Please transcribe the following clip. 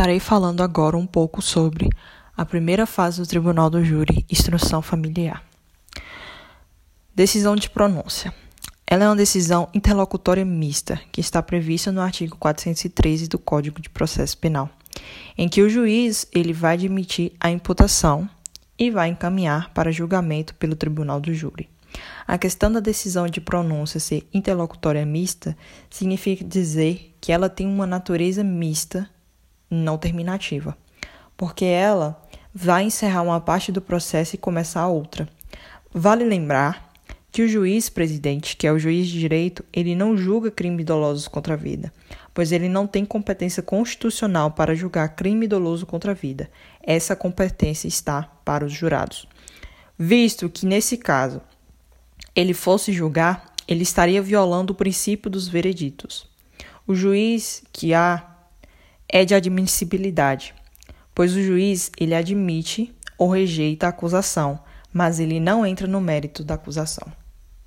Estarei falando agora um pouco sobre a primeira fase do Tribunal do Júri, instrução familiar. Decisão de pronúncia. Ela é uma decisão interlocutória mista, que está prevista no artigo 413 do Código de Processo Penal, em que o juiz ele vai admitir a imputação e vai encaminhar para julgamento pelo Tribunal do Júri. A questão da decisão de pronúncia ser interlocutória mista significa dizer que ela tem uma natureza mista não terminativa, porque ela vai encerrar uma parte do processo e começar a outra. Vale lembrar que o juiz presidente, que é o juiz de direito, ele não julga crime dolosos contra a vida, pois ele não tem competência constitucional para julgar crime doloso contra a vida. Essa competência está para os jurados. Visto que nesse caso ele fosse julgar, ele estaria violando o princípio dos vereditos. O juiz que há é de admissibilidade, pois o juiz ele admite ou rejeita a acusação, mas ele não entra no mérito da acusação.